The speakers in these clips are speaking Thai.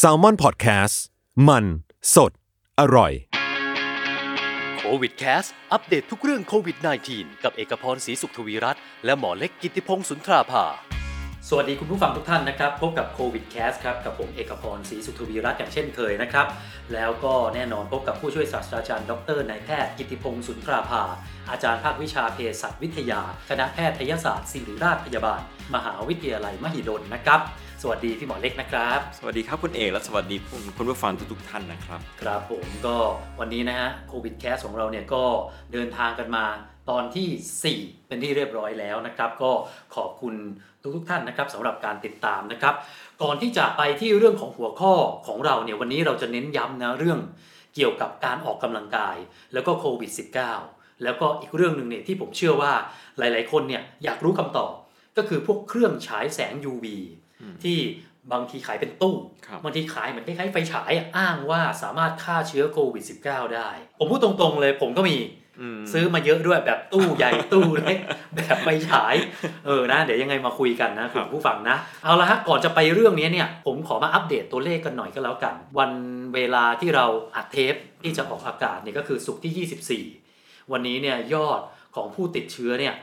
s a l ม o n PODCAST มัน สด อร่อยโควิดแคสอัปเดตทุกเรื่องโควิด -19 กับเอกพรศรีสุขทวีรัตน์และหมอเล็กกิติพงศ์สุนทราภา สวัสดีคุณผู้ฟังทุกท่านนะครับ พบกับโควิดแคสครับ กับผมเอกพรศรีสุขทวีรัตน์อย่างเช่นเคยนะครับ แล้วก็แน่นอนพบกับผู้ช่วยศาสตราจารย์ดรนายแพทย์กิติพงศ์สุนทราภา อาจารย์ภาควิชาเภสัชวิทยา คณะแพทยศาสตร์ศิริราชพยาบาล มหาวิทยาลัยมหิดลนะครับ สวัสดีพี่หมอเล็กนะครับ สวัสดีครับคุณเอกและสวัสดีคุณคุณผู้ฟังทุกๆท่านนะครับ ครับผมก็วันนี้นะฮะโควิดแคสของเราเนี่ยก็เดินทางกันมาตอนที่ 4 เป็นที่เรียบร้อยแล้วนะครับ ก็ขอบคุณทุกๆท่านนะครับสำหรับการติดตามนะครับ ก่อนที่จะไปที่เรื่องของหัวข้อของเราเนี่ยวันนี้เราจะเน้นย้ำนะเรื่องเกี่ยวกับการออกกำลังกาย แล้วก็โควิด -19 แล้วก็อีกเรื่องหนึ่งเนี่ยที่ผมเชื่อว่าหลายๆคนเนี่ยอยากรู้คำตอบก็คือพวกเครื่องฉายแสง UV ที่บางทีขายเป็นตู้ครับบางทีขายเหมือนคล้ายๆไฟฉายอะอ้างว่าสามารถฆ่าเชื้อโควิด -19 ได้ ผมพูดตรงๆเลยผมก็มีอืมซื้อมาเยอะด้วยแบบตู้ใหญ่ตู้เล็กแบบไฟฉาย เออนะ เดี๋ยวยังไงมาคุยกันนะคุณผู้ฟังนะ เอาละฮะก่อนจะไปเรื่องนี้เนี่ย ผมขอมาอัปเดตตัวเลขกันหน่อยก็แล้วกัน วันเวลาที่เราอัดเทปที่จะออกอากาศเนี่ยก็คือศุกร์ที่ 24 วันนี้เนี่ยยอดของผู้ติดเชื้อเนี่ย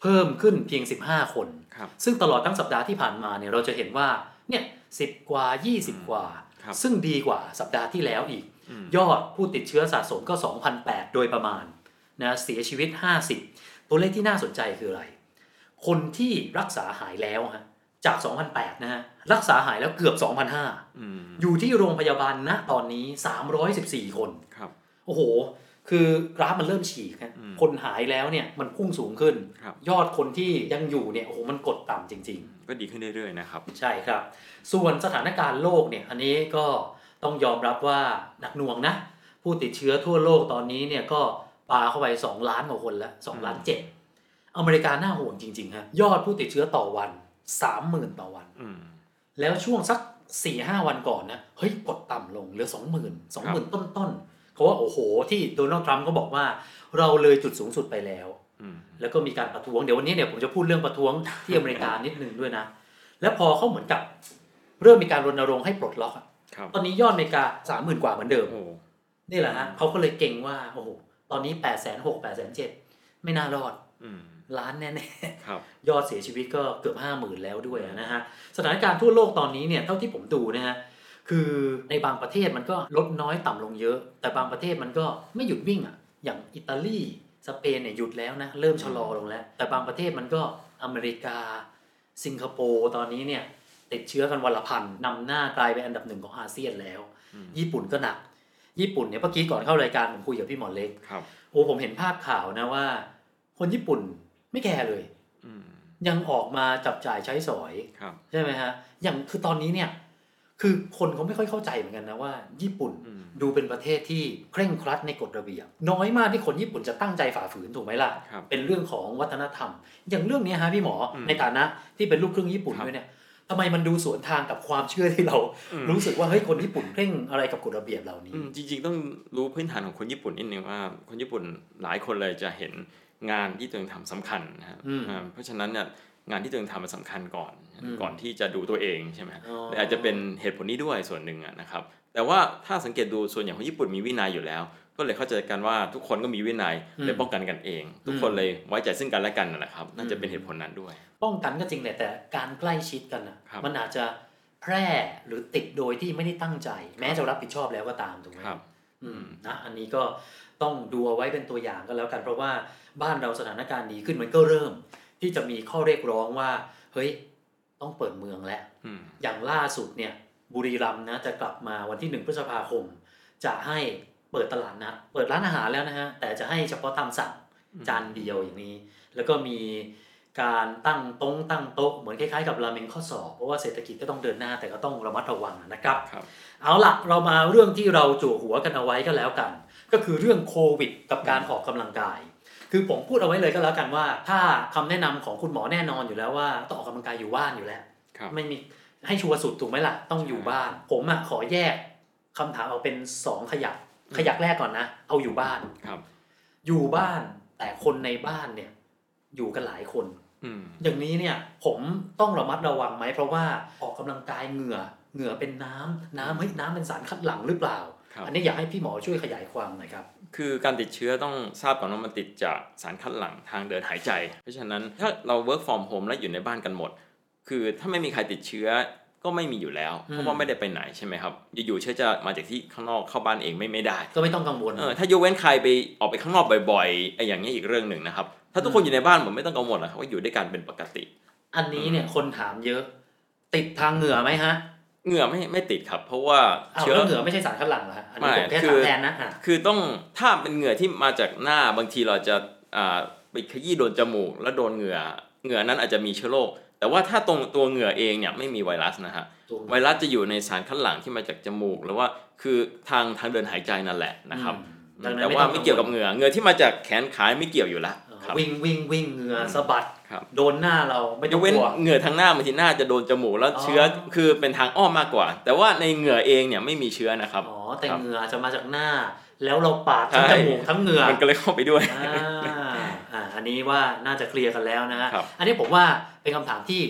เพิ่มขึ้นเพียง 15 คนครับ ซึ่งตลอดทั้งสัปดาห์ที่ผ่านมาเนี่ยเราจะเห็นว่าเนี่ยสิกว่า 20 กว่าครับซึ่งดีกว่าสัปดาห์ที่แล้วอีกอืมยอดผู้ติดเชื้อสะสมก็ 2,008 โดยประมาณนะเสียชีวิต 50 ตัวเลขที่น่าสนใจคืออะไร คนที่รักษาหายแล้วฮะจาก 2,008 นะฮะรักษาหายแล้วเกือบ 2,005อืมอยู่ที่โรงพยาบาลณตอนนี้ 314 คนครับโอ้โห คือกราฟมันเริ่มฉีกฮะอืมคนหายแล้วเนี่ยมันพุ่งสูงขึ้นครับยอดคนที่ยังอยู่เนี่ยโอ้โหมันกดต่ำจริง ๆ ก็ดีขึ้นเรื่อยๆนะครับ ใช่ครับ ส่วนสถานการณ์โลกเนี่ยอันนี้ก็ต้องยอมรับว่าหนักหน่วงนะ ผู้ติดเชื้อทั่วโลกตอนนี้เนี่ยก็ปาเข้าไป 2 ล้านกว่าคนแล้ว2ล้านเจ็ดอเมริกาน่าห่วงจริงๆครับยอดผู้ติดเชื้อต่อวัน30,000ต่อวันอืมแล้วช่วงสัก4-5วันก่อนนะเฮ้ยกดต่ำลงเหลือ 20,000 20,000 ต้นๆ เพราะว่าโอ้โห ที่โดนัลด์ทรัมป์ก็บอกว่าเราเลยจุดสูงสุดไปแล้วอืมแล้วก็มีการประท้วงเดี๋ยววันนี้เนี่ยผมจะพูดเรื่องประท้วงที่อเมริกานิดนึงด้วยนะ แล้วพอเขาเหมือนกับ เริ่มมีการรณรงค์ให้ปลดล็อกอะครับตอนนี้ยอดอเมริกาสามหมื่นกว่าเหมือนเดิมโอ้นี่แหละฮะเขาก็เลยเก่งว่าโอ้โหตอนนี้แปดแสนหกแปดแสนเจ็ดไม่น่ารอดอืมล้านแน่ครับๆยอดเสียชีวิตก็เกือบห้าหมื่นแล้วด้วยนะฮะสถานการณ์ทั่วโลกตอนนี้เนี่ยเท่าที่ผมดูนะฮะ คือในบางประเทศมันก็ลดน้อยต่ำลงเยอะ แต่บางประเทศมันก็ไม่หยุดวิ่งอะ อย่างอิตาลีสเปนเนี่ยหยุดแล้วนะ เริ่มชะลอลงแล้ว แต่บางประเทศมันก็อเมริกา สิงคโปร์ตอนนี้เนี่ยติดเชื้อกันวันละพันนำหน้ากลายเป็นอันดับหนึ่งของอาเซียนแล้วอืมญี่ปุ่นก็หนัก ญี่ปุ่นเนี่ยเมื่อกี้ก่อนเข้ารายการผมคุยกับพี่หมอเล็กครับโอ้ผมเห็นภาพข่าวนะว่า คนญี่ปุ่นไม่แคร์เลยอืมยังออกมาจับจ่ายใช้สอยครับใช่ไหมฮะอย่างคือตอนนี้เนี่ย คือคนเขาไม่ค่อยเข้าใจเหมือนกันนะว่า ญี่ปุ่นอืมดูเป็นประเทศที่เคร่งครัดในกฎระเบียบ น้อยมากที่คนญี่ปุ่นจะตั้งใจฝ่าฝืนถูกไหมล่ะครับเป็นเรื่องของวัฒนธรรม อย่างเรื่องเนี้ยฮะพี่หมออมในฐานะที่เป็นลูกครึ่งญี่ปุ่นครับด้วยเนี่ยทำไมมันดูสวนทางกับความเชื่อที่เราอืมรู้สึกว่าเฮ้ยคนญี่ปุ่นเคร่งอะไรกับกฎระเบียบเหล่านี้อืมจริง ๆ ต้องรู้พื้นฐานของคนญี่ปุ่นนิดนึงว่า คนญี่ปุ่นหลายคนเลยจะเห็นงานที่ตัวเองทำสำคัญนะครับอืมอ่าเพราะฉะนั้นเนี่ย งานที่ตัวเองทำมันสำคัญก่อนอืมก่อนที่จะดูตัวเองใช่ไหมอ๋อเลยอาจจะเป็นเหตุผลนี้ด้วยส่วนหนึ่งอะนะครับ แต่ว่าถ้าสังเกตดูส่วนใหญ่ของญี่ปุ่นมีวินัยอยู่แล้ว ก็เลยเข้าใจกันว่าทุกคนก็มีวินัยอืมเลยป้องกันกันเอง ทุกคนเลยไว้ใจซึ่งกันและกันนั่นแหละครับ น่าจะเป็นเหตุผลนั้นด้วย ป้องกันก็จริงแหละแต่การใกล้ชิดกันนะครับมันอาจจะแพร่หรือติดโดยที่ไม่ได้ตั้งใจ แม้จะรับผิดชอบแล้วก็ตามถูกไหมครับอืมนะอันนี้ก็ต้องดูเอาไว้เป็นตัวอย่างก็แล้วกัน เพราะว่าบ้านเราสถานการณ์ดีขึ้นมันก็เริ่ม ที่จะมีข้อเรียกร้องว่า เฮ้ย ต้องเปิดเมืองแล้วอืมอย่างล่าสุดเนี่ย บุรีรัมย์นะจะกลับมาวันที่หนึ่งพฤษภาคม จะให้เปิดตลาดนัดเปิดร้านอาหารแล้วนะฮะแต่จะให้เฉพาะตามสั่งจานเดียวอย่างนี้ แล้วก็มีการตั้งโต๊ะตั้งโต๊ะเหมือนคล้ายๆกับราเมงข้อสอบเพราะว่าเศรษฐกิจก็ต้องเดินหน้าแต่ก็ต้องระมัดระวังนะครับครับเอาล่ะเรามาเรื่องที่เราจั่วหัวกันเอาไว้ก็แล้วกัน ก็คือเรื่องโควิด กับการออกกำลังกาย คือผมพูดเอาไว้เลยก็แล้วกันว่า ถ้าคำแนะนำของคุณหมอแน่นอนอยู่แล้วว่าต้องออกกำลังกายอยู่บ้านอยู่แล้วครับไม่มีให้ชัวร์สุดถูกไหมล่ะต้องอยู่บ้าน ผมอะขอแยกคำถามเอาเป็นสองขยักขยักแรกก่อนนะ เอาอยู่บ้านครับ อยู่บ้านแต่คนในบ้านเนี่ย อยู่กันหลายคนอืมอย่างนี้เนี่ย ผมต้องระมัดระวังไหมเพราะว่าออกกำลังกายเหงื่อเหงื่อเป็นน้ำน้ำเฮ้ยน้ำเป็นสารคัดหลั่งหรือเปล่าครับอันนี้อยากให้พี่หมอช่วยขยายความหน่อยครับ คือการติดเชื้อต้องทราบก่อนว่ามันติดจากสารคัดหลั่งทางเดินหายใจ เพราะฉะนั้นถ้าเรา work from home และอยู่ในบ้านกันหมด คือถ้าไม่มีใครติดเชื้อก็ไม่มีอยู่แล้วอืมเพราะว่าไม่ได้ไปไหนใช่ไหมครับ อยู่ๆเชื้อจะมาจากที่ข้างนอกเข้าบ้านเองไม่ไม่ได้ ก็ไม่ต้องกังวลเออถ้ายกเว้นใครไปออกไปข้างนอกบ่อยๆไอ้อย่างนี้ยอีกเรื่องหนึ่งนะครับ ถ้าทุกคนอยู่ในบ้านผมไม่ต้องกังวลหรอกครับว่าอยู่ด้วยกันเป็นปกติ อันนี้เนี่ยคนถามเยอะ ติดทางเหงื่อไหมฮะ เหงื่อไม่ไม่ติดครับ เพราะว่าอ้าวเชื้อแล้วเหงื่อไม่ใช่สารคัดหลั่งเหรอฮะอันนี้ไม่ผมแค่คืถามอแทนนะอะคือต้องถ้าเป็นเหงื่อที่มาจากหน้าบางทีเราจะอ่าไปขยี้โดนจมูกแล้วโดนเหงื่อเหงื่อนั้นอาจจะมีเชื้อโรคแต่ว่าถ้าตรงตัวเหงื่อเองเนี่ยไม่มีไวรัสนะฮะตัวไวรัสจะอยู่ในสารคัดหลั่งที่มาจากจมูก หรือว่าคือทางทางเดินหายใจนั่นแหละนะครับอืมดังนั้นแต่ว่าต้องไม่เกี่ยวกับเหงื่อเหงื่อที่มาจากแขนขาไม่เกี่ยวอยู่แล้วเออครับ วิ่งวิ่งวิ่งเหงื่อสะบัดครับโดนหน้าเราไม่ยต้องกเว้นกลัวเหงื่อทางหน้าบางทีหน้าจะโดนจมูกแล้วอ๋อเชื้อคือเป็นทางอ้อมมากกว่า แต่ว่าในเหงื่อเองเนี่ยไม่มีเชื้อนะครับอ๋อแต่ครับเหงื่อจะมาจากหน้า แล้วเราปาดทั้งใช่จมูกทั้งเหงื่อมันก็เลยเข้าไปด้วยอ่าอ่าอันนี้ว่าน่าจะเคลียร์กันแล้วนะฮะครับอันนี้ผมว่าเป็นคำถามที่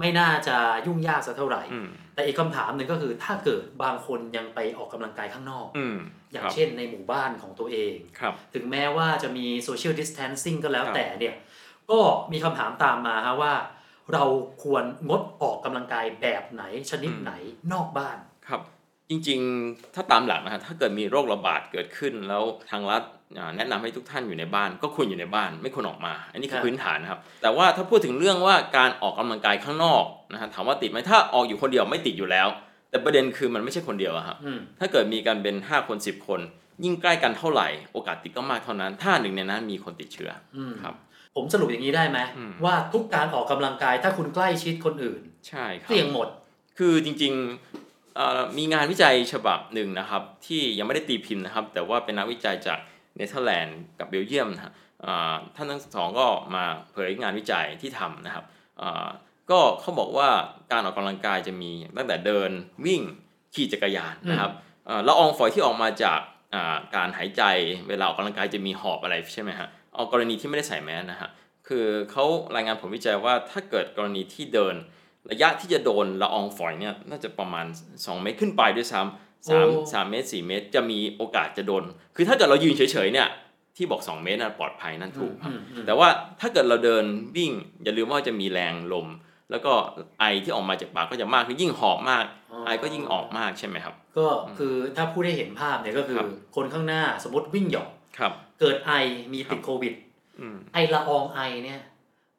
ไม่น่าจะยุ่งยากสักเท่าไหร่อืม แต่อีกคำถามหนึ่งก็คือถ้าเกิดบางคนยังไปออกกำลังกายข้างนอกอืมอย่างครับเช่นในหมู่บ้านของตัวเองครับถึงแม้ว่าจะมีโซเชียลดิส a ทนซิ่งก็แล้วครับแต่เนี่ยก็มีคำถามตามมาฮะว่า เราควรงดออกกำลังกายแบบไหนชนิดไหนนอกบ้านครับ จริงๆ ถ้าตามหลักนะฮะถ้าเกิดมีโรคระบาดเกิดขึ้นแล้วทางรัฐอ่า แนะนำให้ทุกท่านอยู่ในบ้าน ก็ควรอยู่ในบ้านไม่ควรออกมา อันนี้คืคอรับพื้นฐานนะครับ แต่ว่าถ้าพูดถึงเรื่องว่าการออกกำลังกายข้างนอกนะฮะถามว่าติดไหมถ้าออกอยู่คนเดียวไม่ติดอยู่แล้ว แต่ประเด็นคือมันไม่ใช่คนเดียวอะครับอืมถ้าเกิดมีการเป็น 5 คน 10 คน ยิ่งใกล้กันเท่าไหร่ โอกาสติดก็มากเท่านั้น ถ้าหนึ่งในนั้นมีคนติดเชื้ออืมครับผมสรุปอย่างนี้ได้ไหมอืมว่าทุกการออกกำลังกายถ้าคุณใกล้ชิดคนอื่น ใช่ครับเสี่ยงหมด คือจริงๆเอ่อมีงานวิจัยฉบับหนึ่งนะครับ ที่ยังไม่ได้ตีพิมพ์นะครับ แต่ว่าเป็นนักวิจัยจาก เนเธอร์แลนด์กับเบลเยียมนะท่านทั้งสองก็มาเผยงานวิจัยที่ทำนะครับก็เขาบอกว่าการออกกำลังกายจะมีตั้งแต่เดินวิ่งขี่จักรยานนะครับละอองฝอยที่ออกมาจากการหายใจเวลาออกกำลังกายจะมีหอบอะไรใช่ไหมฮะเอากรณีที่ไม่ได้ใส่แมสนะฮะคือเขารายงานผลวิจัยว่าถ้าเกิดกรณีที่เดินระยะที่จะโดนละอองฝอยเนี่ยน่าจะประมาณ 2 เมตรขึ้นไปด้วยซ้ำ สามโอ้สามเมตร4เมตร จะมีโอกาสจะโดน คือถ้าเกิดเรายืนเฉยๆเนี่ยที่บอก 2 เมตรนะปลอดภัยนั่นถูกครับอืมอืมแต่ว่าถ้าเกิดเราเดินวิ่ง อย่าลืมว่าจะมีแรงลม แล้วก็ไอที่ออกมาจากปากก็จะมากคือยิ่งหอบมาก ไอก็ยิ่งออกมากใช่ไหมครับ ก็คือถ้าผู้ได้เห็นภาพเนี่ยก็คือครับคนข้างหน้าสมมติวิ่งหยอกครับเกิดไอมีติดครับโควิดอืมไอละอองไอเนี่ย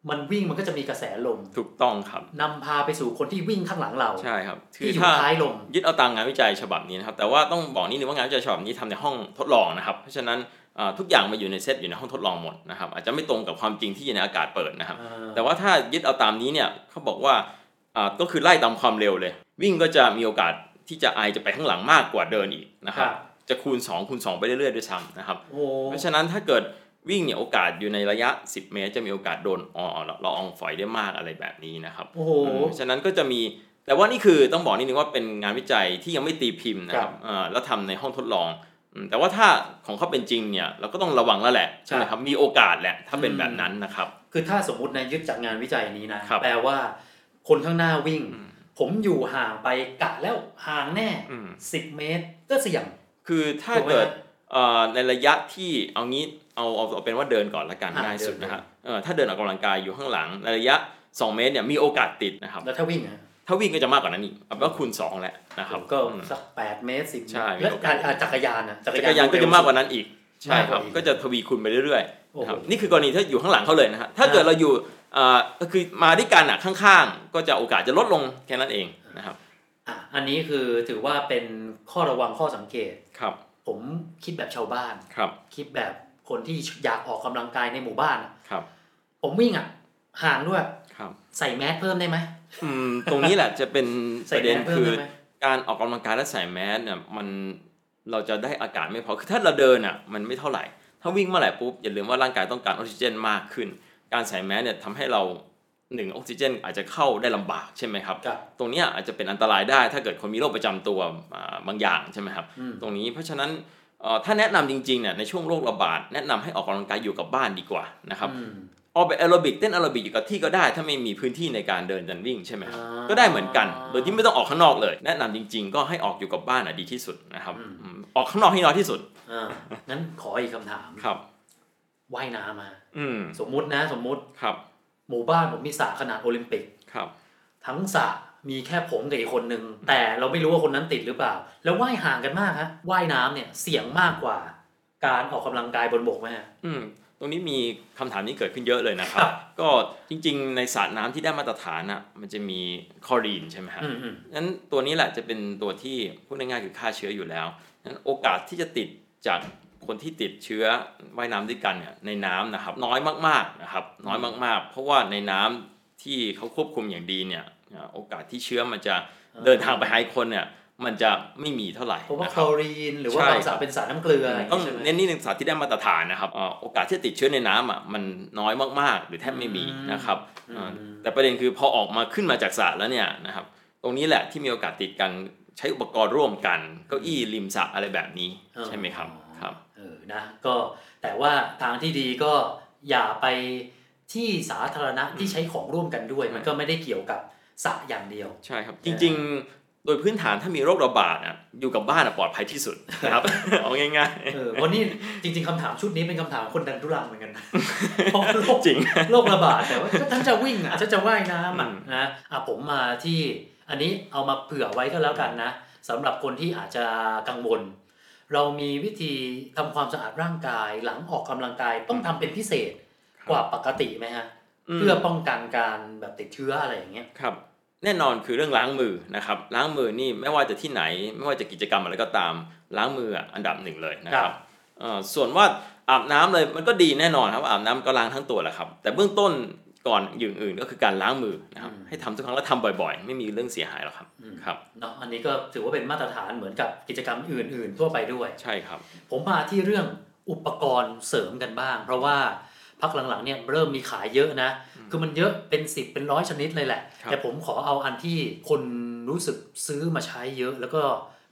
มันวิ่งมันก็จะมีกระแสลม ถูกต้องครับนำพาไปสู่คนที่วิ่งข้างหลังเราใช่ครับคืที่ออยู่ถ้าท้ายลม ยึดเอาตามงานวิจัยฉบับนี้นะครับ แต่ว่าต้องบอกนิดนึงว่างานวิจัยฉบับนี้ทำในห้องทดลองนะครับ เพราะฉะนั้นอ่าทุกอย่างมาอยู่ในเซตอยู่ในห้องทดลองหมดนะครับ อาจจะไม่ตรงกับความจริงที่อยู่ในอากาศเปิดนะครับ แต่ว่าถ้ายึดเอาตามนี้เนี่ยเขาบอกว่าอ่าก็คือไล่ตามความเร็วเลย วิ่งก็จะมีโอกาสที่จะไอจะไปข้างหลังมากกว่าเดินอีกนะครับครับจะคูณ2คูณ2ไปเรื่อยๆด้วยซ้ำนะครับโอ้เพราะฉะนั้นถ้าเกิด วิ่งเนี่ยโอกาสอยู่ในระยะ 10 เมตร จะมีโอกาสโดนออละอองฝอยได้มากอะไรแบบนี้นะครับโอ้โหอืมฉะนั้นก็จะมีแต่ว่านี่คือต้องบอกนิดนึงว่าเป็นงานวิจัยที่ยังไม่ตีพิมพ์นะคครัรับบเอ่อแล้วทำในห้องทดลองอืมแต่ว่าถ้าของเขาเป็นจริงเนี่ยเราก็ต้องระวังแล้วแหละใช่ไหมครับมีโอกาสแหละถ้าเป็นแบบนั้นนะครับ คือถ้าสมมติในะยึดจากงานวิจัยนี้นะครับแปลว่า คนข้างหน้าวิ่งอืมผมอยู่ห่างไปกะแล้วห่างแน่อืมสิบเมตร ก็เสี่ยงคือถ้าถูกไหมเกิดฮะเอ่อ ในระยะที่เอางี้เอาเอาเอาเป็นว่าเดินก่อนละกันอะง่ายสุดเดินนะครับเออถ้าเดินออกกำลังกายอยู่ข้างหลังในระยะ 2 เมตรเนี่ยมีโอกาสติดนะครับแล้วถ้าวิ่งอะถ้าวิ่งก็จะมากกว่านั้นอีกเอาเป็นว่าคูณ2แหละนะครับก็อืมสักแปดเมตรสิบใช่แล้วการอะจักรยานอะจักรยานก็จะมากกว่านั้นอีกใช่ครับมากกว่าอีกก็จะทวีคูณไปเรื่อยๆโอ้โหนะครับนี่คือกรณีถ้าอยู่ข้างหลังเขาเลยนะฮะถ้าเกิดเราอยู่อ่าก็คือมาด้วยกันอะข้างๆ ก็จะโอกาสจะลดลงแค่นั้นเองนะครับอะอันนี้คือถือว่าเป็นข้อระวังข้อสังเกตครับ ผมคิดแบบชาวบ้านครับ คิดแบบคนที่อยากออกกำลังกายในหมู่บ้านอะครับ ผมวิ่งอะห่างด้วยครับใส่แมสเพิ่มได้ไหมอืมตรงนี้แหละจะเป็นใส่ประเด็นแมสเพิ่มคือได้ไหมการออกกำลังกายและใส่แมสเนี่ยมันเราจะได้อากาศไม่พอคือถ้าเราเดินอะมันไม่เท่าไหร่ ถ้าวิ่งเมื่อไหร่ปุ๊บอย่าลืมว่าร่างกายต้องการออกซิเจนมากขึ้น การใส่แมสเนี่ยทำให้เรา หนึ่งออกซิเจนอาจจะเข้าได้ลำบากใช่ไหมครับกับตรงเนี้ยอาจจะเป็นอันตรายได้ถ้าเกิดคนมีโรคประจำตัวอ่าบางอย่างใช่ไหมครับอืมตรงนี้เพราะฉะนั้นเอ่อถ้าแนะนำจริงๆเนี่ยในช่วงโรคระบาดแนะนำให้ออกกำลังกายอยู่กับบ้านดีกว่านะครับอืมออกไปแอโรบิกเต้นแอโรบิกอยู่กับที่ก็ได้ ถ้าไม่มีพื้นที่ในการเดินเดินวิ่งใช่ไหมครับอ่าก็ได้เหมือนกัน โดยที่ไม่ต้องออกข้างนอกเลย แนะนำจริง ๆ ก็ให้ออกอยู่กับบ้านอะดีที่สุดนะครับอืมอืมออกข้างนอกให้น้อยที่สุดอ่างั้นขออีกคำถามครับว่ายน้ำมาอืมสมมุตินะสมมุติครับ หมู่บ้านผมมีสระขนาดโอลิมปิกครับ ทั้งสระมีแค่ผมกับอีกคนนึง แต่เราไม่รู้ว่าคนนั้นติดหรือเปล่า แล้วว่ายห่างกันมากฮะว่ายน้ำเนี่ยเสี่ยงมากกว่า การออกกำลังกายบนบกไหมฮะอืมตรงนี้มีคำถามนี้เกิดขึ้นเยอะเลยนะครัครับบก็จริงๆ ในสระน้ำที่ได้มาตรฐานอะมันจะมีคลอรีนใช่ไหมฮะอืมอืมนั้นตัวนี้แหละจะเป็นตัวที่พูดง่ายๆคือฆ่าเชื้ออยู่แล้วนั้นโอกาสที่จะติดจาก คนที่ติดเชื้อว่ายน้ำด้วยกันเนี่ยในน้ำนะครับ น้อยมากๆนะครับ น้อยมากๆ เพราะว่าในน้ำที่เขาควบคุมอย่างดีเนี่ยอ่าโอกาสที่เชื้อมันจะเดินทางไปหาอีกคนเนี่ยมันจะไม่มีเท่าไหร่เพราะว่านะคคลรัอบรีนหรือว่าใช่บางสระเป็นสารน้ำเกลืออะไรอย่างต้องงี้ใช่ไหมเน้นนิดนึงสารที่ได้มาตรฐานนะครับอ่าโอกาสที่จะติดเชื้อในน้ำอะมันน้อยมากๆ หรือแทบไม่มีอืมนะครับอืมอ่าแต่ประเด็นคือพอออกมาขึ้นมาจากสระแล้วเนี่ยนะครับ ตรงนี้แหละที่มีโอกาสติดกันใช้อุปกรณ์ร่วมกันเก้าอี้ริมสระอะไรแบบนี้ใช่ไหมครับครับเออ นะก็แต่ว่าทางที่ดีก็อย่าไปที่สาธารณะที่ใช้ของร่วมกันด้วย มันก็ไม่ได้เกี่ยวกับสระอย่างเดียว ใช่ครับ จริง ๆ โดยพื้นฐานถ้ามีโรคระบาดอะอยู่กับบ้านอะปลอดภัยที่สุดนะครับเอาง่ายเออวันนี้จริง ๆคำถามชุดนี้เป็นคำถามคนดันทุรังเหมือนกันนะเพราะโรคๆจริงโรคระบาดแต่ว่าก็ทั้งจะวิ่งอะถ้าจะว่ายน้ำอะอืมนะอะผมมาที่อันนี้เอามาเผื่อไว้ก็แล้วกันนะสำหรับคนที่อาจจะกังวล เรามีวิธีทำความสะอาดร่างกายหลังออกกำลังกายต้องทำเป็นพิเศษกว่าปกติไหมฮะเพื่อป้องกันการแบบติดเชื้ออะไรอย่างเงี้ยครับ แน่นอนคือเรื่องล้างมือนะครับ ล้างมือนี่ไม่ว่าจะที่ไหน ไม่ว่าจะกิจกรรมอะไรก็ตาม ล้างมืออะอันดับหนึ่งเลยนะคครัรับบเอ่อส่วนว่าอาบน้ำเลยมันก็ดีแน่นอนครับอาบน้ำก็ล้างทั้งตัวแหละครับ แต่เบื้องต้น ก่อนอย่างอื่นก็คือการล้างมือนะครับให้ทำทุกครั้งแล้วทำบ่อยๆ ไม่มีเรื่องเสียหายหรอกครับครับเนาะอันนี้ก็ถือว่าเป็นมาตรฐานเหมือนกับกิจกรรมอื่น ๆ ทั่วไปด้วยใช่ครับ ผมมาที่เรื่องอุปกรณ์เสริมกันบ้าง เพราะว่าพักหลังๆเนี่ยเริ่มมีขายเยอะนะ คือมันเยอะเป็นสิบเป็นร้อยชนิดเลยแหละครับแต่ผมขอเอาอันที่คนรู้สึกซื้อมาใช้เยอะ แล้วก็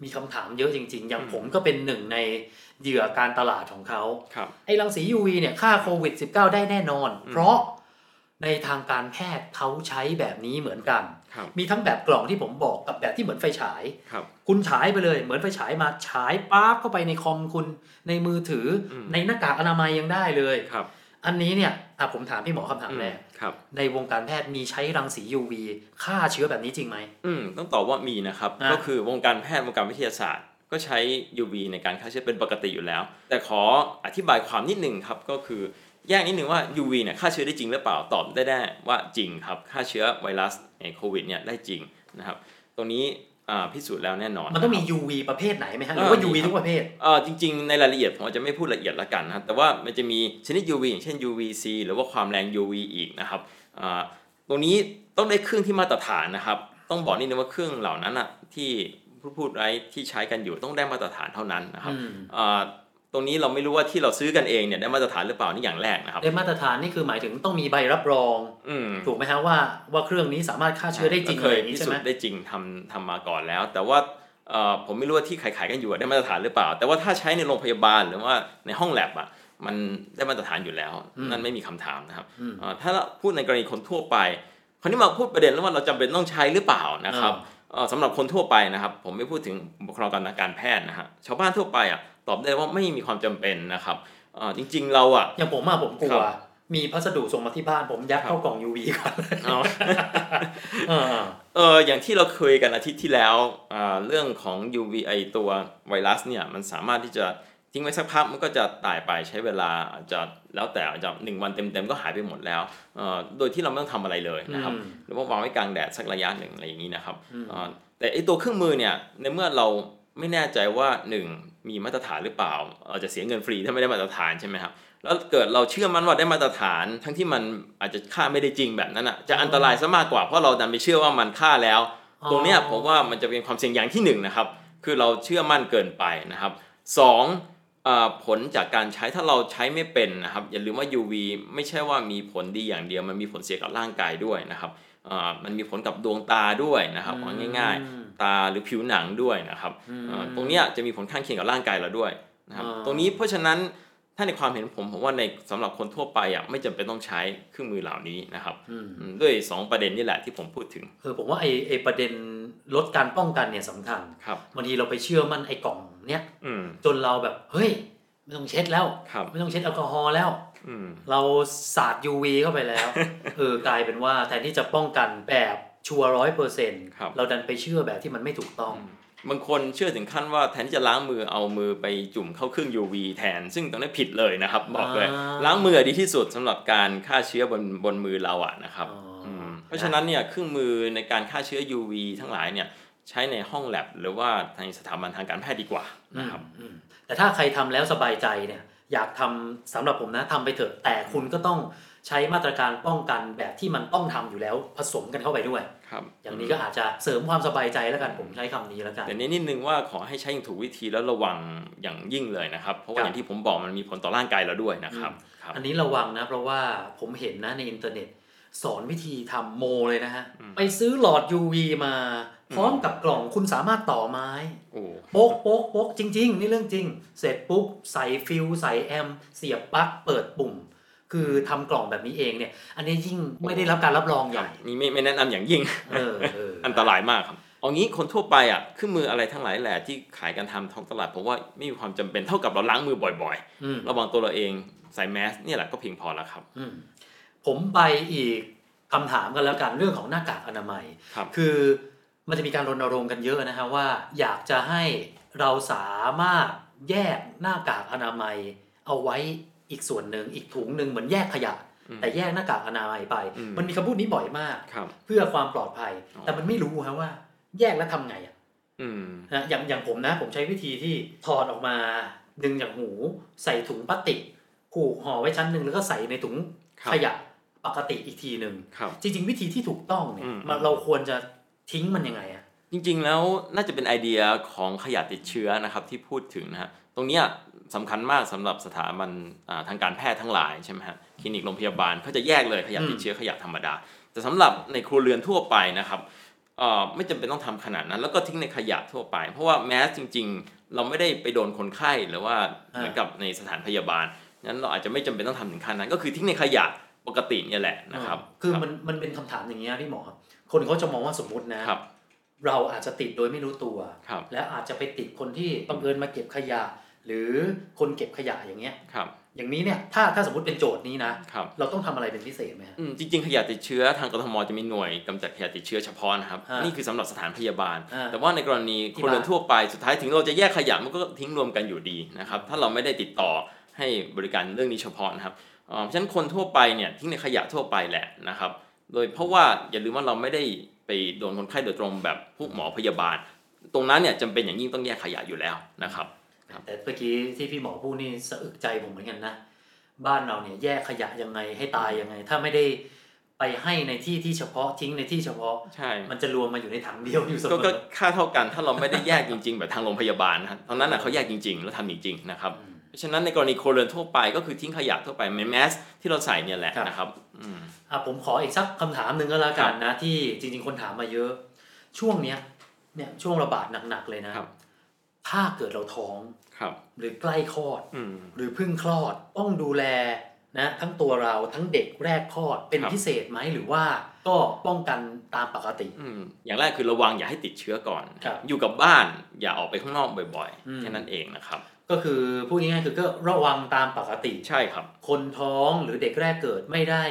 มีคำถามเยอะจริง ๆ อย่างผมก็เป็นหนึ่งในเหยื่อการตลาดของเขาครับไอ้รังสี UV เนี่ยฆ่าโควิด -19 ได้แน่นอนอืมเพราะ ในทางการแพทย์เขาใช้แบบนี้เหมือนกันครับมีทั้งแบบกล่องที่ผมบอกกับแบบที่เหมือนไฟฉายครับคุณฉายไปเลย เหมือนไฟฉายมาฉายปั๊บเข้าไปในคอมคุณ ในมือถืออมในหน้ากากอนามัยยังได้เลยครับ อันนี้เนี่ยอะผมถามพี่หมอคำถามแรกครับในวงการแพทย์มีใช้รังสี UV ฆ่าเชื้อแบบนี้จริงไหมอืมต้องตอบว่ามีนะครับนะก็คือวงการแพทย์วงการวิทยาศาสตร์ก็ใช้ UV ในการฆ่าเชื้อเป็นปกติอยู่แล้ว แต่ขออธิบายความนิดหนึ่งครับก็คือ แยกนิดหนึ่งว่า UV เนี่ยฆ่าเชื้อได้จริงหรือเปล่าตอบได้แน่ว่าจริงครับฆ่าเชื้อไวรัสในโควิดเนี่ยได้จริงนะครับ ตรงนี้อ่าพิสูจน์แล้วแน่นอน มันต้องมีนะครับ UV ประเภทไหนไหมฮะหรือว่าเออ UV มีครับทุกประเภทเอ่อจริง ๆ ในรายละเอียดผมอาจจะไม่พูดละเอียดละกันนะครับแต่ว่ามันจะมีชนิด UV อย่างเช่น UVC หรือว่าความแรง UV อีกนะครับอ่าตรงนี้ต้องได้เครื่องที่มาตรฐานนะครับ ต้องบอกนิดนึงว่าเครื่องเหล่านั้นอะที่ผู้พูดไว้ที่ใช้กันอยู่ต้องได้มาตรฐานเท่านั้นนะครับอืมอ่าต รงนี้เราไม่รู้ว่าที่เราซื้อกันเองเนี่ยได้มาตรฐานหรือเปล่านี่อย่างแรกนะครับได้มาตรฐานนี่คือหมายถึงต้องมีใบรับรองอืมถูกไหมฮะว่าว่าเครื่องนี้สามารถฆ่าเชื้อได้จริงก็เลเคยยอย่างพินี้ใช่สูไหมจน์ได้จริงทำทำมาก่อนแล้ว แต่ว่าเอ่อผมไม่รู้ว่าที่ขายๆกันอยู่อะได้มาตรฐานหรือเปล่า แต่ว่าถ้าใช้ในโรงพยาบาลหรือว่าในห้องแลบอะมันได้มาตรฐานอยู่แล้ว นั่นไม่มีคำถามนะครับอืมเอ่อถ้าพูดในกรณีคนทั่วไปคราวนี้มาพูดประเด็นแล้วว่าเราจำเป็นต้องใช้หรือเปล่านะครับเอ่อสำหรับคนทั่วไปนะครับ ผมไม่พูดถึงบุคลากรทางการแพทย์นะฮะชาวบ้านทั่วไปอะ ตอบได้ว่าไม่มีความจำเป็นนะครับเอ่อจริง ๆ เราอะอย่างผมอะผมกลัครัวบมีพัสดุส่งมาที่บ้านผมยัดเข้ากล่อง UV ก่อนเลยเอาเออเอออย่างที่เราคุยกันอาทิตย์ที่แล้วอ่าเรื่องของ UVI ตัวไวรัสเนี่ยมันสามารถที่จะทิ้งไว้สักพักมันก็จะตายไปใช้เวลาอาจจะแล้วแต่อาจจะหนึ่งวันเต็มๆก็หายไปหมดแล้วเอ่อโดยที่เราไม่ต้องทำอะไรเลยนะครับอืมหรือว่าวางไว้กลางแดดสักระยะหนึ่งอะไรอย่างนี้นะครับอืมเอ่อแต่ไอตัวเครื่องมือเนี่ยในเมื่อเรา ไม่แน่ใจว่าหนึ่งมีมาตรฐานหรือเปล่าเราจะเสียเงินฟรีถ้าไม่ได้มาตรฐานใช่ไหมครับแล้วเกิดเราเชื่อมั่นว่าได้มาตรฐาน ทั้งที่มันอาจจะค่าไม่ได้จริงแบบนั้นอะจะอันตรายซะมากกว่าเพราะเราดันไปเชื่อว่ามันค่าแล้ว ตรงเนี้ยผมว่ามันจะเป็นความเสี่ยงอย่างที่หนึ่งนะครับ คือเราเชื่อมั่นเกินไปนะครับสองเออผลจากการใช้ถ้าเราใช้ไม่เป็นนะครับอย่าลืมว่า UV ไม่ใช่ว่ามีผลดีอย่างเดียวมันมีผลเสียกับร่างกายด้วยนะครับเอ่อ มันมีผลกับดวงตาด้วยนะครับเอาง่ายอืมๆตาหรือผิวหนังด้วยนะครับอืมเอ่อตรงเนี้ยจะมีผลข้างเคียงกับร่างกายเราด้วยนะครับอ่าตรงนี้เพราะฉะนั้นถ้าในความเห็นผมผมว่าในสำหรับคนทั่วไปอะไม่จำเป็นต้องใช้เครื่องมือเหล่านี้นะครับอืมอืมด้วย 2 ประเด็นนี่แหละที่ผมพูดถึงคือผมว่าไอ้ไอ้ประเด็นลดการป้องกันเนี่ยสำคัญครับบางทีเราไปเชื่อมั่นไอ้กล่องเนี้ยอืมจนเราแบบเฮ้ยไม่ต้องเช็ดแล้วครับไม่ต้องเช็ดแอลกอฮอล์แล้วอืม เราสาด UV เข้าไปแล้วเออกลายเป็นว่าแทนที่จะป้องกันแบบชัวร้อยเปอร์เซ็นต์ครับเราดันไปเชื่อแบบที่มันไม่ถูกต้อง บางคนเชื่อถึงขั้นว่าแทนที่จะล้างมือเอามือไปจุ่มเข้าเครื่อง UV แทน ซึ่งตรงนี้ผิดเลยนะครับ บอกเลยอ่าล้างมือดีที่สุดสำหรับการฆ่าเชื้อบนบนมือเราอะนะครับอ๋ออืมเพราะฉะนั้นเนี่ยเครื่องมือในการฆ่าเชื้อ UV ทั้งหลายเนี่ยใช้ในห้องแลบหรือว่าในสถาบันทางการแพทย์ดีกว่านะครับอืมแต่ถ้าใครทำแล้วสบายใจเนี่ย อยากทำสำหรับผมนะทำไปเถอะ แต่คุณก็ต้องใช้มาตรการป้องกันแบบที่มันต้องทำอยู่แล้วผสมกันเข้าไปด้วยครับอย่างนี้ก็อาจจะเสริมความสบายใจแล้วกันผมใช้คำนี้แล้วกันแต่นี้นิดนึงว่าขอให้ใช้อย่างถูกวิธีแล้วระวังอย่างยิ่งเลยนะครับ เพราะว่าครับอย่างที่ผมบอกมันมีผลต่อร่างกายเราด้วยนะครับครับ อันนี้ระวังนะเพราะว่าผมเห็นนะในอินเทอร์เน็ต สอนวิธีทำโมเลยนะฮะอืมไปซื้อหลอด UV มา พร้อมกับกล่องคุณสามารถต่อไม้โอ้โป๊กโป๊กโป๊กจริง ๆ นี่เรื่องจริง เสร็จปุ๊บใส่ฟิลใส่แอม เสียบปลั๊กเปิดปุ่ม คือทำกล่องแบบนี้เองเนี่ย อันนี้ยิ่งไม่ได้รับการรับรองใหญ่นี่ไม่ไม่แนะนำอย่างยิ่งเออเอออันตรายมากครับเอางี้คนทั่วไปอะเครื่องมืออะไรทั้งหลายแหละที่ขายกันทำท้องตลาดผมว่าไม่มีความจำเป็นเท่ากับเราล้างมือบ่อยอืมๆระวังตัวเราเองใส่แมสเนี่ยแหละก็เพียงพอแล้วครับอืมผมไปอีกคำถามกันแล้วกันเรื่องของหน้ากากอนามัยครับคือ มันจะมีการรณรงค์กันเยอะนะฮะว่า อยากจะให้เราสามารถแยกหน้ากากอนามัย เอาไว้อีกส่วนหนึ่งอีกถุงหนึ่งเหมือนแยกขยะอืมแต่แยกหน้ากากอนามัยไปอืมมันมีคำพูดนี้บ่อยมากครับเพื่อความปลอดภัยอ๋อแต่มันไม่รู้ฮะว่า แยกแล้วทำไงอะอืมนะอย่างอย่างผมนะ ผมใช้วิธีที่ถอดออกมาดึงจากหู ใส่ถุงพลาสติกผูกห่อไว้ชั้นหนึ่งแล้วก็ใส่ในถุงครับขยะปกติอีกทีหนึ่งครับจริง ๆ วิธีที่ถูกต้องเนี่ยอืมมันเราควรจะ ทิ้งมันยังไงอะจริงๆแล้วน่าจะเป็นไอเดียของขยะติดเชื้อนะครับที่พูดถึงนะฮะตรงเนี้ยสำคัญมากสำหรับสถาบันอ่าทางการแพทย์ทั้งหลายใช่ไหมฮะคลินิกโรงพยาบาลเขาจะแยกเลยขยะติดเชื้อขยะธรรมดา แต่สำหรับในครัวเรือนทั่วไปนะครับเอ่อไม่จำเป็นต้องทำขนาดนั้น แล้วก็ทิ้งในขยะทั่วไป เพราะว่าแมสจริง ๆ เราไม่ได้ไปโดนคนไข้หรือว่าเหมือนกับในสถานพยาบาลนั้นเราอาจจะไม่จำเป็นต้องทำถึงขั้นนั้น ก็คือทิ้งในขยะปกติเนี่ยแหละนะครับ คือรับมันมันเป็นคำถามอย่างเงี้ยพี่หมอครับ คนเขาจะมองว่าสมมตินะครับเราอาจจะติดโดยไม่รู้ตัวครับและอาจจะไปติดคนที่บังเอิญมาเก็บขยะ หรือคนเก็บขยะอย่างเงี้ยครับอย่างนี้เนี่ยถ้าถ้าสมมติเป็นโจทย์นี้นะครับเราต้องทำอะไรเป็นพิเศษไหมฮะอืมจริง ๆ ขยะติดเชื้อทางกทมจะมีหน่วยกำจัดขยะติดเชื้อเฉพาะนะครับอ่านี่นี่คือสำหรับสถานพยาบาลอ่าแต่ว่าในกรณีที่คนเรือนบ้านทั่วไปสุดท้ายถึงเราจะแยกขยะมันก็ทิ้งรวมกันอยู่ดีนะครับถ้าเราไม่ได้ติดต่อให้บริการเรื่องนี้เฉพาะนะครับเอ่อเพราะฉะนั้นคนทั่วไปเนี่ยทิ้งในขยะทั่วไปแหละนะครับ โดยเพราะว่าอย่าลืมว่าเราไม่ได้ไปโดนคนไข้โดยตรงแบบผู้หมอพยาบาล ตรงนั้นเนี่ยจำเป็นอย่างยิ่งต้องแยกขยะอยู่แล้วนะครับครับแต่เมื่อกี้ที่พี่หมอพูดนี่สะอึกใจผมเหมือนกันนะ บ้านเราเนี่ยแยกขยะยังไงให้ตายยังไง ถ้าไม่ได้ไปให้ในที่ที่เฉพาะทิ้งในที่เฉพาะใช่มันจะรวมมาอยู่ในถังเดียวอยู่เสมก็อก็ค่าเท่ากันถ้าเราไม่ได้แยกจริง ๆ แบบทางโรงพยาบาลนะครับตอนนั้นน่ะเขาแยกจริง ๆ แล้วทำจริงๆนะครับอืม เพราะฉะนั้นในกรณีโครวเรือนทั่วไปก็คือทิ้งขยะทั่วไปในแมสที่เราใส่เนี่ยแหละครับนะครับอืมอะผมขออีกสักคำถามหนึ่งก็แล้วกันนะที่จริง ๆ คนถามมาเยอะ ช่วงเนี้ยเนี่ยช่วงระบาดหนักๆเลยนะครับถ้าเกิดเราท้องครับ หรือใกล้คลอดอืมหรือเพิ่งคลอดต้องดูแลนะทั้งตัวเราทั้งเด็กแรกคลอดเป็นครับพิเศษไหมหรือว่าก็ป้องกันตามปกติอืมอย่างแรกคือระวังอย่าให้ติดเชื้อก่อนครับอยู่กับบ้านอย่าออกไปข้างนอกบ่อยอืมๆแค่นั้นเองนะครับ ก็คือพูดง่ายๆคือก็ระวังตามปกติใช่ครับ คนท้องหรือเด็กแรกเกิดไม่ได้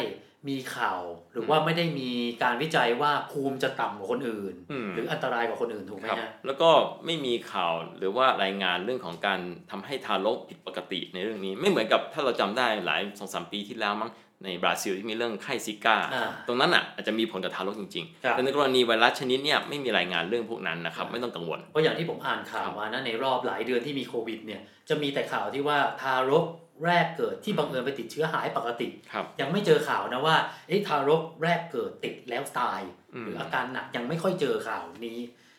มีข่าว หรือว่าไม่ได้มีการวิจัยว่าภูมิจะต่ำกว่าคนอื่นอืมหรืออันตรายกว่าคนอื่นถูกไหมครับฮะแล้วก็ไม่มีข่าวหรือว่ารายงานเรื่องของการทำให้ทารกผิดปกติในเรื่องนี้ ไม่เหมือนกับถ้าเราจำได้หลายสองสามปีที่แล้วมั้ง ในบราซิลที่มีเรื่องไข้ซิก้าอ่าตรงนั้นอะอาจจะมีผลกับทารกจริงครับๆแต่ในกรณีไวรัสชนิดเนี้ยไม่มีรายงานเรื่องพวกนั้นนะครับ ไม่ต้องกังวล เพราะอย่างที่ผมอ่านข่าวมานะในรอบหลายเดือนที่มีโควิดเนี่ยจะมีแต่ข่าวที่ว่าทารกแรกเกิดที่บังเอิญไปติดเชื้อหายปกติครับยังไม่เจอข่าวนะว่าเอ้ทารกแรกเกิดติดแล้วตายอืมหรืออาการหนักยังไม่ค่อยเจอข่าวนี้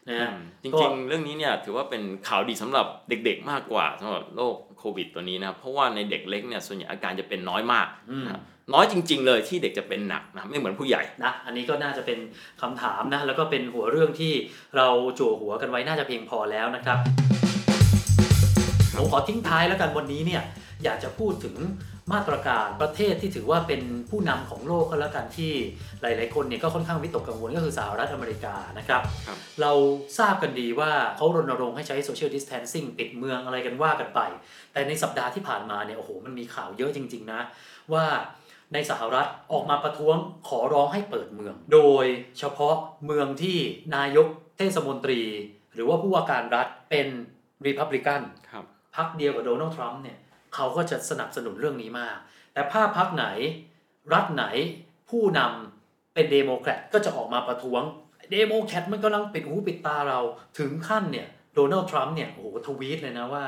นะอืฮะมจก็ริงๆ เรื่องนี้เนี่ยถือว่าเป็นข่าวดีสำหรับเด็กๆมากกว่าสำหรับโรคโควิดตัวนี้นะครับเพราะว่าในเด็กเล็กเนี่ยส่วนใหญ่อาการจะเป็นน้อยมากอืม นะครับน้อยจริง ๆ เลยที่เด็กจะเป็นหนักนะครับไม่เหมือนผู้ใหญ่นะอันนี้ก็น่าจะเป็นคำถามนะแล้วก็เป็นหัวเรื่องที่เราจั่วหัวกันไว้น่าจะเพียงพอแล้วนะครับผมขอทิ้งท้ายแล้วกันวันนี้เนี่ยอยากจะพูดถึงมาตรการประเทศที่ถือว่าเป็นผู้นำของโลกก็แล้วกันที่หลาย ๆ คนเนี่ยก็ค่อนข้างวิตกกังวลก็คือสหรัฐอเมริกานะครับครับเราทราบกันดีว่าเขารณรงค์ให้ใช้โซเชียลดิส a ทนซิ่งปิดเมืองอะไรกันว่ากันไป แต่ในสัปดาห์ที่ผ่านมาเนี่ยโอ้โหมันมีข่าวเยอะจริง ๆ นะ ว่า ในสหรัฐออกมาประท้วงขอร้องให้เปิดเมือง โดยเฉพาะเมืองที่นายกเทศมนตรี หรือว่าผู้ว่าการรัฐเป็นรีพับลิกันครับพรรคเดียวกับโดนัลด์ทรัมป์เนี่ยเขาก็จะสนับสนุนเรื่องนี้มาก แต่ถ้าพรรคไหน รัฐไหนผู้นำเป็นเดโมแครตก็จะออกมาประท้วงเดโมแครตมันกำลังปิดหูปิดตาเราถึงขั้นเนี่ยโดนัลด์ทรัมป์เนี่ยโอ้โหทวีตเลยนะว่า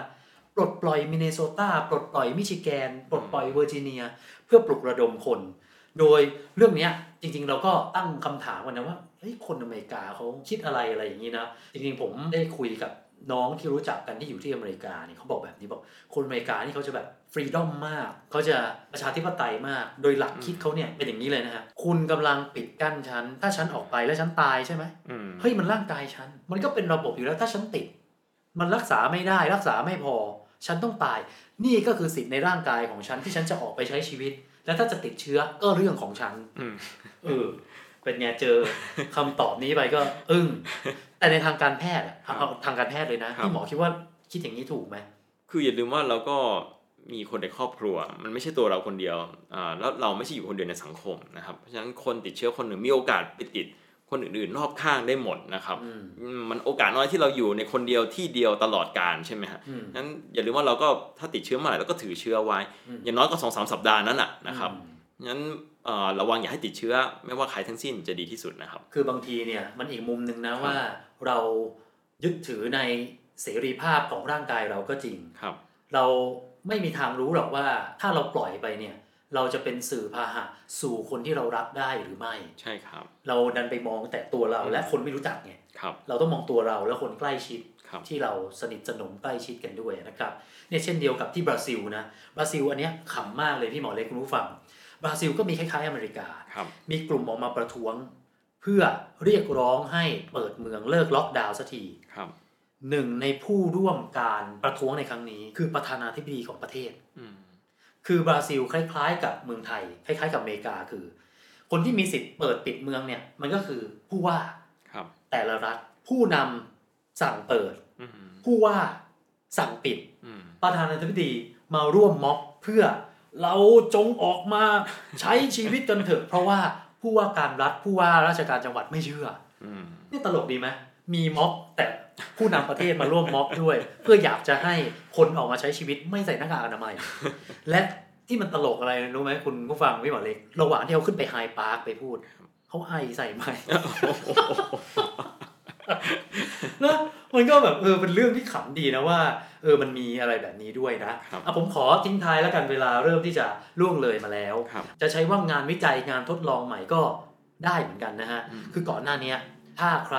ปลดปล่อยมินนิโซตาปลดปล่อยมิชิแกน ปลดปล่อยเวอร์จิเนีย เพื่อปลุกระดมคน โดยเรื่องเนี้ยจริง ๆ เราก็ตั้งคำถามกันนะว่าเฮ้ยคนอเมริกาเขาคิดอะไรอะไรอย่างนี้นะจริงๆผมได้คุยกับน้องที่รู้จักกันที่อยู่ที่อเมริกาเนี่ยเขาบอกแบบนี้บอกคนอเมริกานี่เขาจะแบบฟรีดอมมาก เขาจะประชาธิปไตยมาก โดยหลักคิดเขาเนี่ยเป็นอย่างนี้เลยนะฮะคุณกำลังปิดกั้นฉัน ถ้าฉันออกไปแล้วฉันตายใช่ไหมอืมเฮ้ยมันร่างกายฉัน มันก็เป็นระบบอยู่แล้วถ้าฉันติด มันรักษาไม่ได้รักษาไม่พอ ฉันต้องตาย นี่ก็คือสิทธิ์ในร่างกายของฉันที่ฉันจะออกไปใช้ชีวิต แล้วถ้าจะติดเชื้อก็เรื่องของฉันอืมเออเป็นไงเจอคำตอบนี้ไปก็ อึ้งแต่ในทางการแพทย์อะเอาทางการแพทย์เลยนะที่หมอคิดว่าคิดอย่างนี้ถูกไหมคืออย่าลืมว่าเราก็มีคนในครอบครัว มันไม่ใช่ตัวเราคนเดียวอ่าแล้วเราไม่ใช่อยู่คนเดียวในสังคมนะครับ เพราะฉะนั้นคนติดเชื้อคนหนึ่งมีโอกาสไปติด คนอื่นๆ รอบข้างได้หมดนะครับอืมอืมมันโอกาสน้อยที่เราอยู่ในคนเดียวที่เดียวตลอดการใช่ไหมฮะอืมนั้นอย่าลืมว่าเราก็ถ้าติดเชื้อเมื่อไหร่เราก็ถือเชื้อไว้อืมอย่างน้อยก็สองสามสัปดาห์นั้นน่ะนะครับอืมงั้นเอ่อระวังอย่าให้ติดเชื้อไม่ว่าใครทั้งสิ้นจะดีที่สุดนะครับ คือบางทีเนี่ยมันอีกมุมหนึ่งนะครับว่าเรายึดถือในเสรีภาพของร่างกายเราก็จริงครับ เราไม่มีทางรู้หรอกว่าถ้าเราปล่อยไปเนี่ย เราจะเป็นสื่อพาหะสู่คนที่เรารักได้หรือไม่ ใช่ครับ เราดันไปมองแต่ตัวเราและคนไม่รู้จักไงครับ เราต้องมองตัวเราและคนใกล้ชิดครับที่เราสนิทสนมใกล้ชิดกันด้วยนะครับเนี่ยเช่นเดียวกับที่บราซิลนะบราซิลอันเนี้ยขำมากเลยพี่หมอเล็กคุณผู้ฟังบราซิลก็มีคล้ายๆอเมริกาครับมีกลุ่มออกมาประท้วง เพื่อเรียกร้องให้เปิดเมืองเลิกล็อกดาวน์สักทีครับหนึ่งในผู้ร่วมการประท้วงในครั้งนี้ คือประธานาธิบดีของประเทศอืม คือบราซิลคล้ายๆ กับเมืองไทย คล้ายๆ กับอเมริกาคือ คนที่มีสิทธิ์เปิดปิดเมืองเนี่ย มันก็คือผู้ว่าครับ แต่ละรัฐผู้นำสั่งเปิดอืมผู้ว่าสั่งปิดอืมประธานาธิบดีมาร่วมม็อบเพื่อเราจงออกมาใช้ชีวิตกันเถอะ เพราะว่าผู้ว่าการรัฐผู้ว่าราชการจังหวัดไม่เชื่ออืมนี่ตลกดีไหมมีม็อบแต่ ผู้นำประเทศมาร่วมม็อบด้วย เพื่ออยากจะให้คนออกมาใช้ชีวิตไม่ใส่หน้ากากอนามัย และที่มันตลกอะไรรู้ไหมคุณผู้ฟังพี่หมอเล็กระหว่างที่เขาขึ้นไปไฮพาร์คไปพูดเขาไอใส่ไมค์นะมันก็แบบเออเป็นเรื่องที่ขำดีนะว่า เออมันมีอะไรแบบนี้ด้วยนะครับอะผมขอทิ้งท้ายแล้วกันเวลาเริ่มที่จะล่วงเลยมาแล้วครับจะใช้ว่างานวิจัยงานทดลองใหม่ก็ได้เหมือนกันนะฮะอืมคือก่อนหน้าเนี้ย ถ้าใคร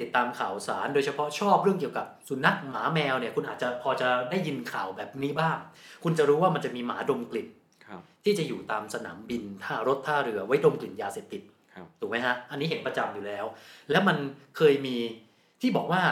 ติดตามข่าวสาร โดยเฉพาะชอบเรื่องเกี่ยวกับสุนัขหมาแมวเนี่ยคุณอาจจะพอจะได้ยินข่าวแบบนี้บ้าง คุณจะรู้ว่ามันจะมีหมาดมกลิ่นครับที่จะอยู่ตามสนามบินท่ารถท่าเรือไว้ดมกลิ่นยาเสพติดครับถูกไหมฮะอันนี้เห็นประจำอยู่แล้ว แล้วมันเคยมีที่บอกว่า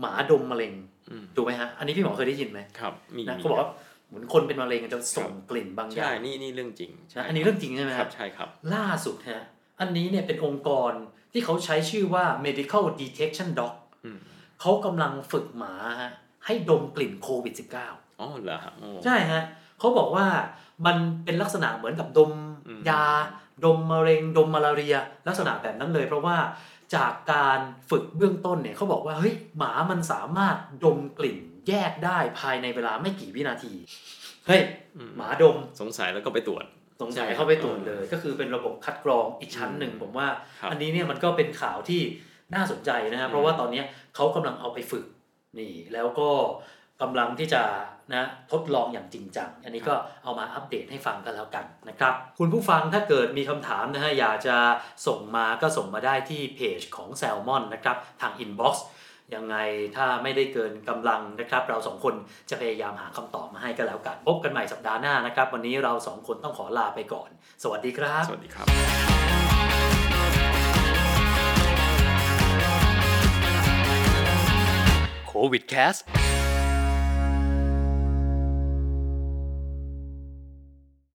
หมาดมมะเร็งอืมถูกไหมฮะอันนี้พี่หมอเคยได้ยินไหมครับมีนะมีเขาบอกว่าเหมือนคนเป็นมะเร็งจะส่งกลิ่นบางอใช่ย่างนี่นี่เรื่องจริงนะอันนี้เรื่องจริงใช่ไหมคครัรับบใช่ครับ ล่าสุดฮะอันนี้เนี่ยเป็นองค์กร ที่เขาใช้ชื่อว่า medical detection dog อืมเขากำลังฝึกหมาฮะให้ดมกลิ่นโควิด -19 อ๋อเหรอฮะโอ้ใช่ฮะเขาบอกว่ามันเป็นลักษณะเหมือนกับดมอืมยา ดมมะเร็ง ดมมาลาเรีย ลักษณะแบบนั้นเลย เพราะว่าจากการฝึกเบื้องต้นเนี่ยเขาบอกว่าเฮ้ยหมามันสามารถดมกลิ่นแยกได้ภายในเวลาไม่กี่วินาทีเฮ้ยอืมหมาดมสงสัยแล้วก็ไปตรวจ สงสัยเข้าไปตรวจเลย ก็คือเป็นระบบคัดกรองอีกชั้นหนึ่งอืมผมว่าครับอันนี้เนี่ยมันก็เป็นข่าวที่น่าสนใจนะฮะอืมเพราะว่าตอนเนี้ยเขากำลังเอาไปฝึกนี่แล้วก็กำลังที่จะนะทดลองอย่างจริงจัง อันนี้ก็เอามาอัปเดตให้ฟังกันแล้วกันนะครับ คุณผู้ฟังถ้าเกิดมีคำถามนะฮะอยากจะส่งมาก็ส่งมาได้ที่เพจของ s ซ l m o n นะครับทาง Inbox ยังไงถ้าไม่ได้เกินกำลังนะครับ เราสองคนจะพยายามหาคำตอบมาให้ก็แล้วกัน พบกันใหม่สัปดาห์หน้านะครับ วันนี้เราสองคนต้องขอลาไปก่อน สวัสดีครับ สวัสดีครับโควิดแคส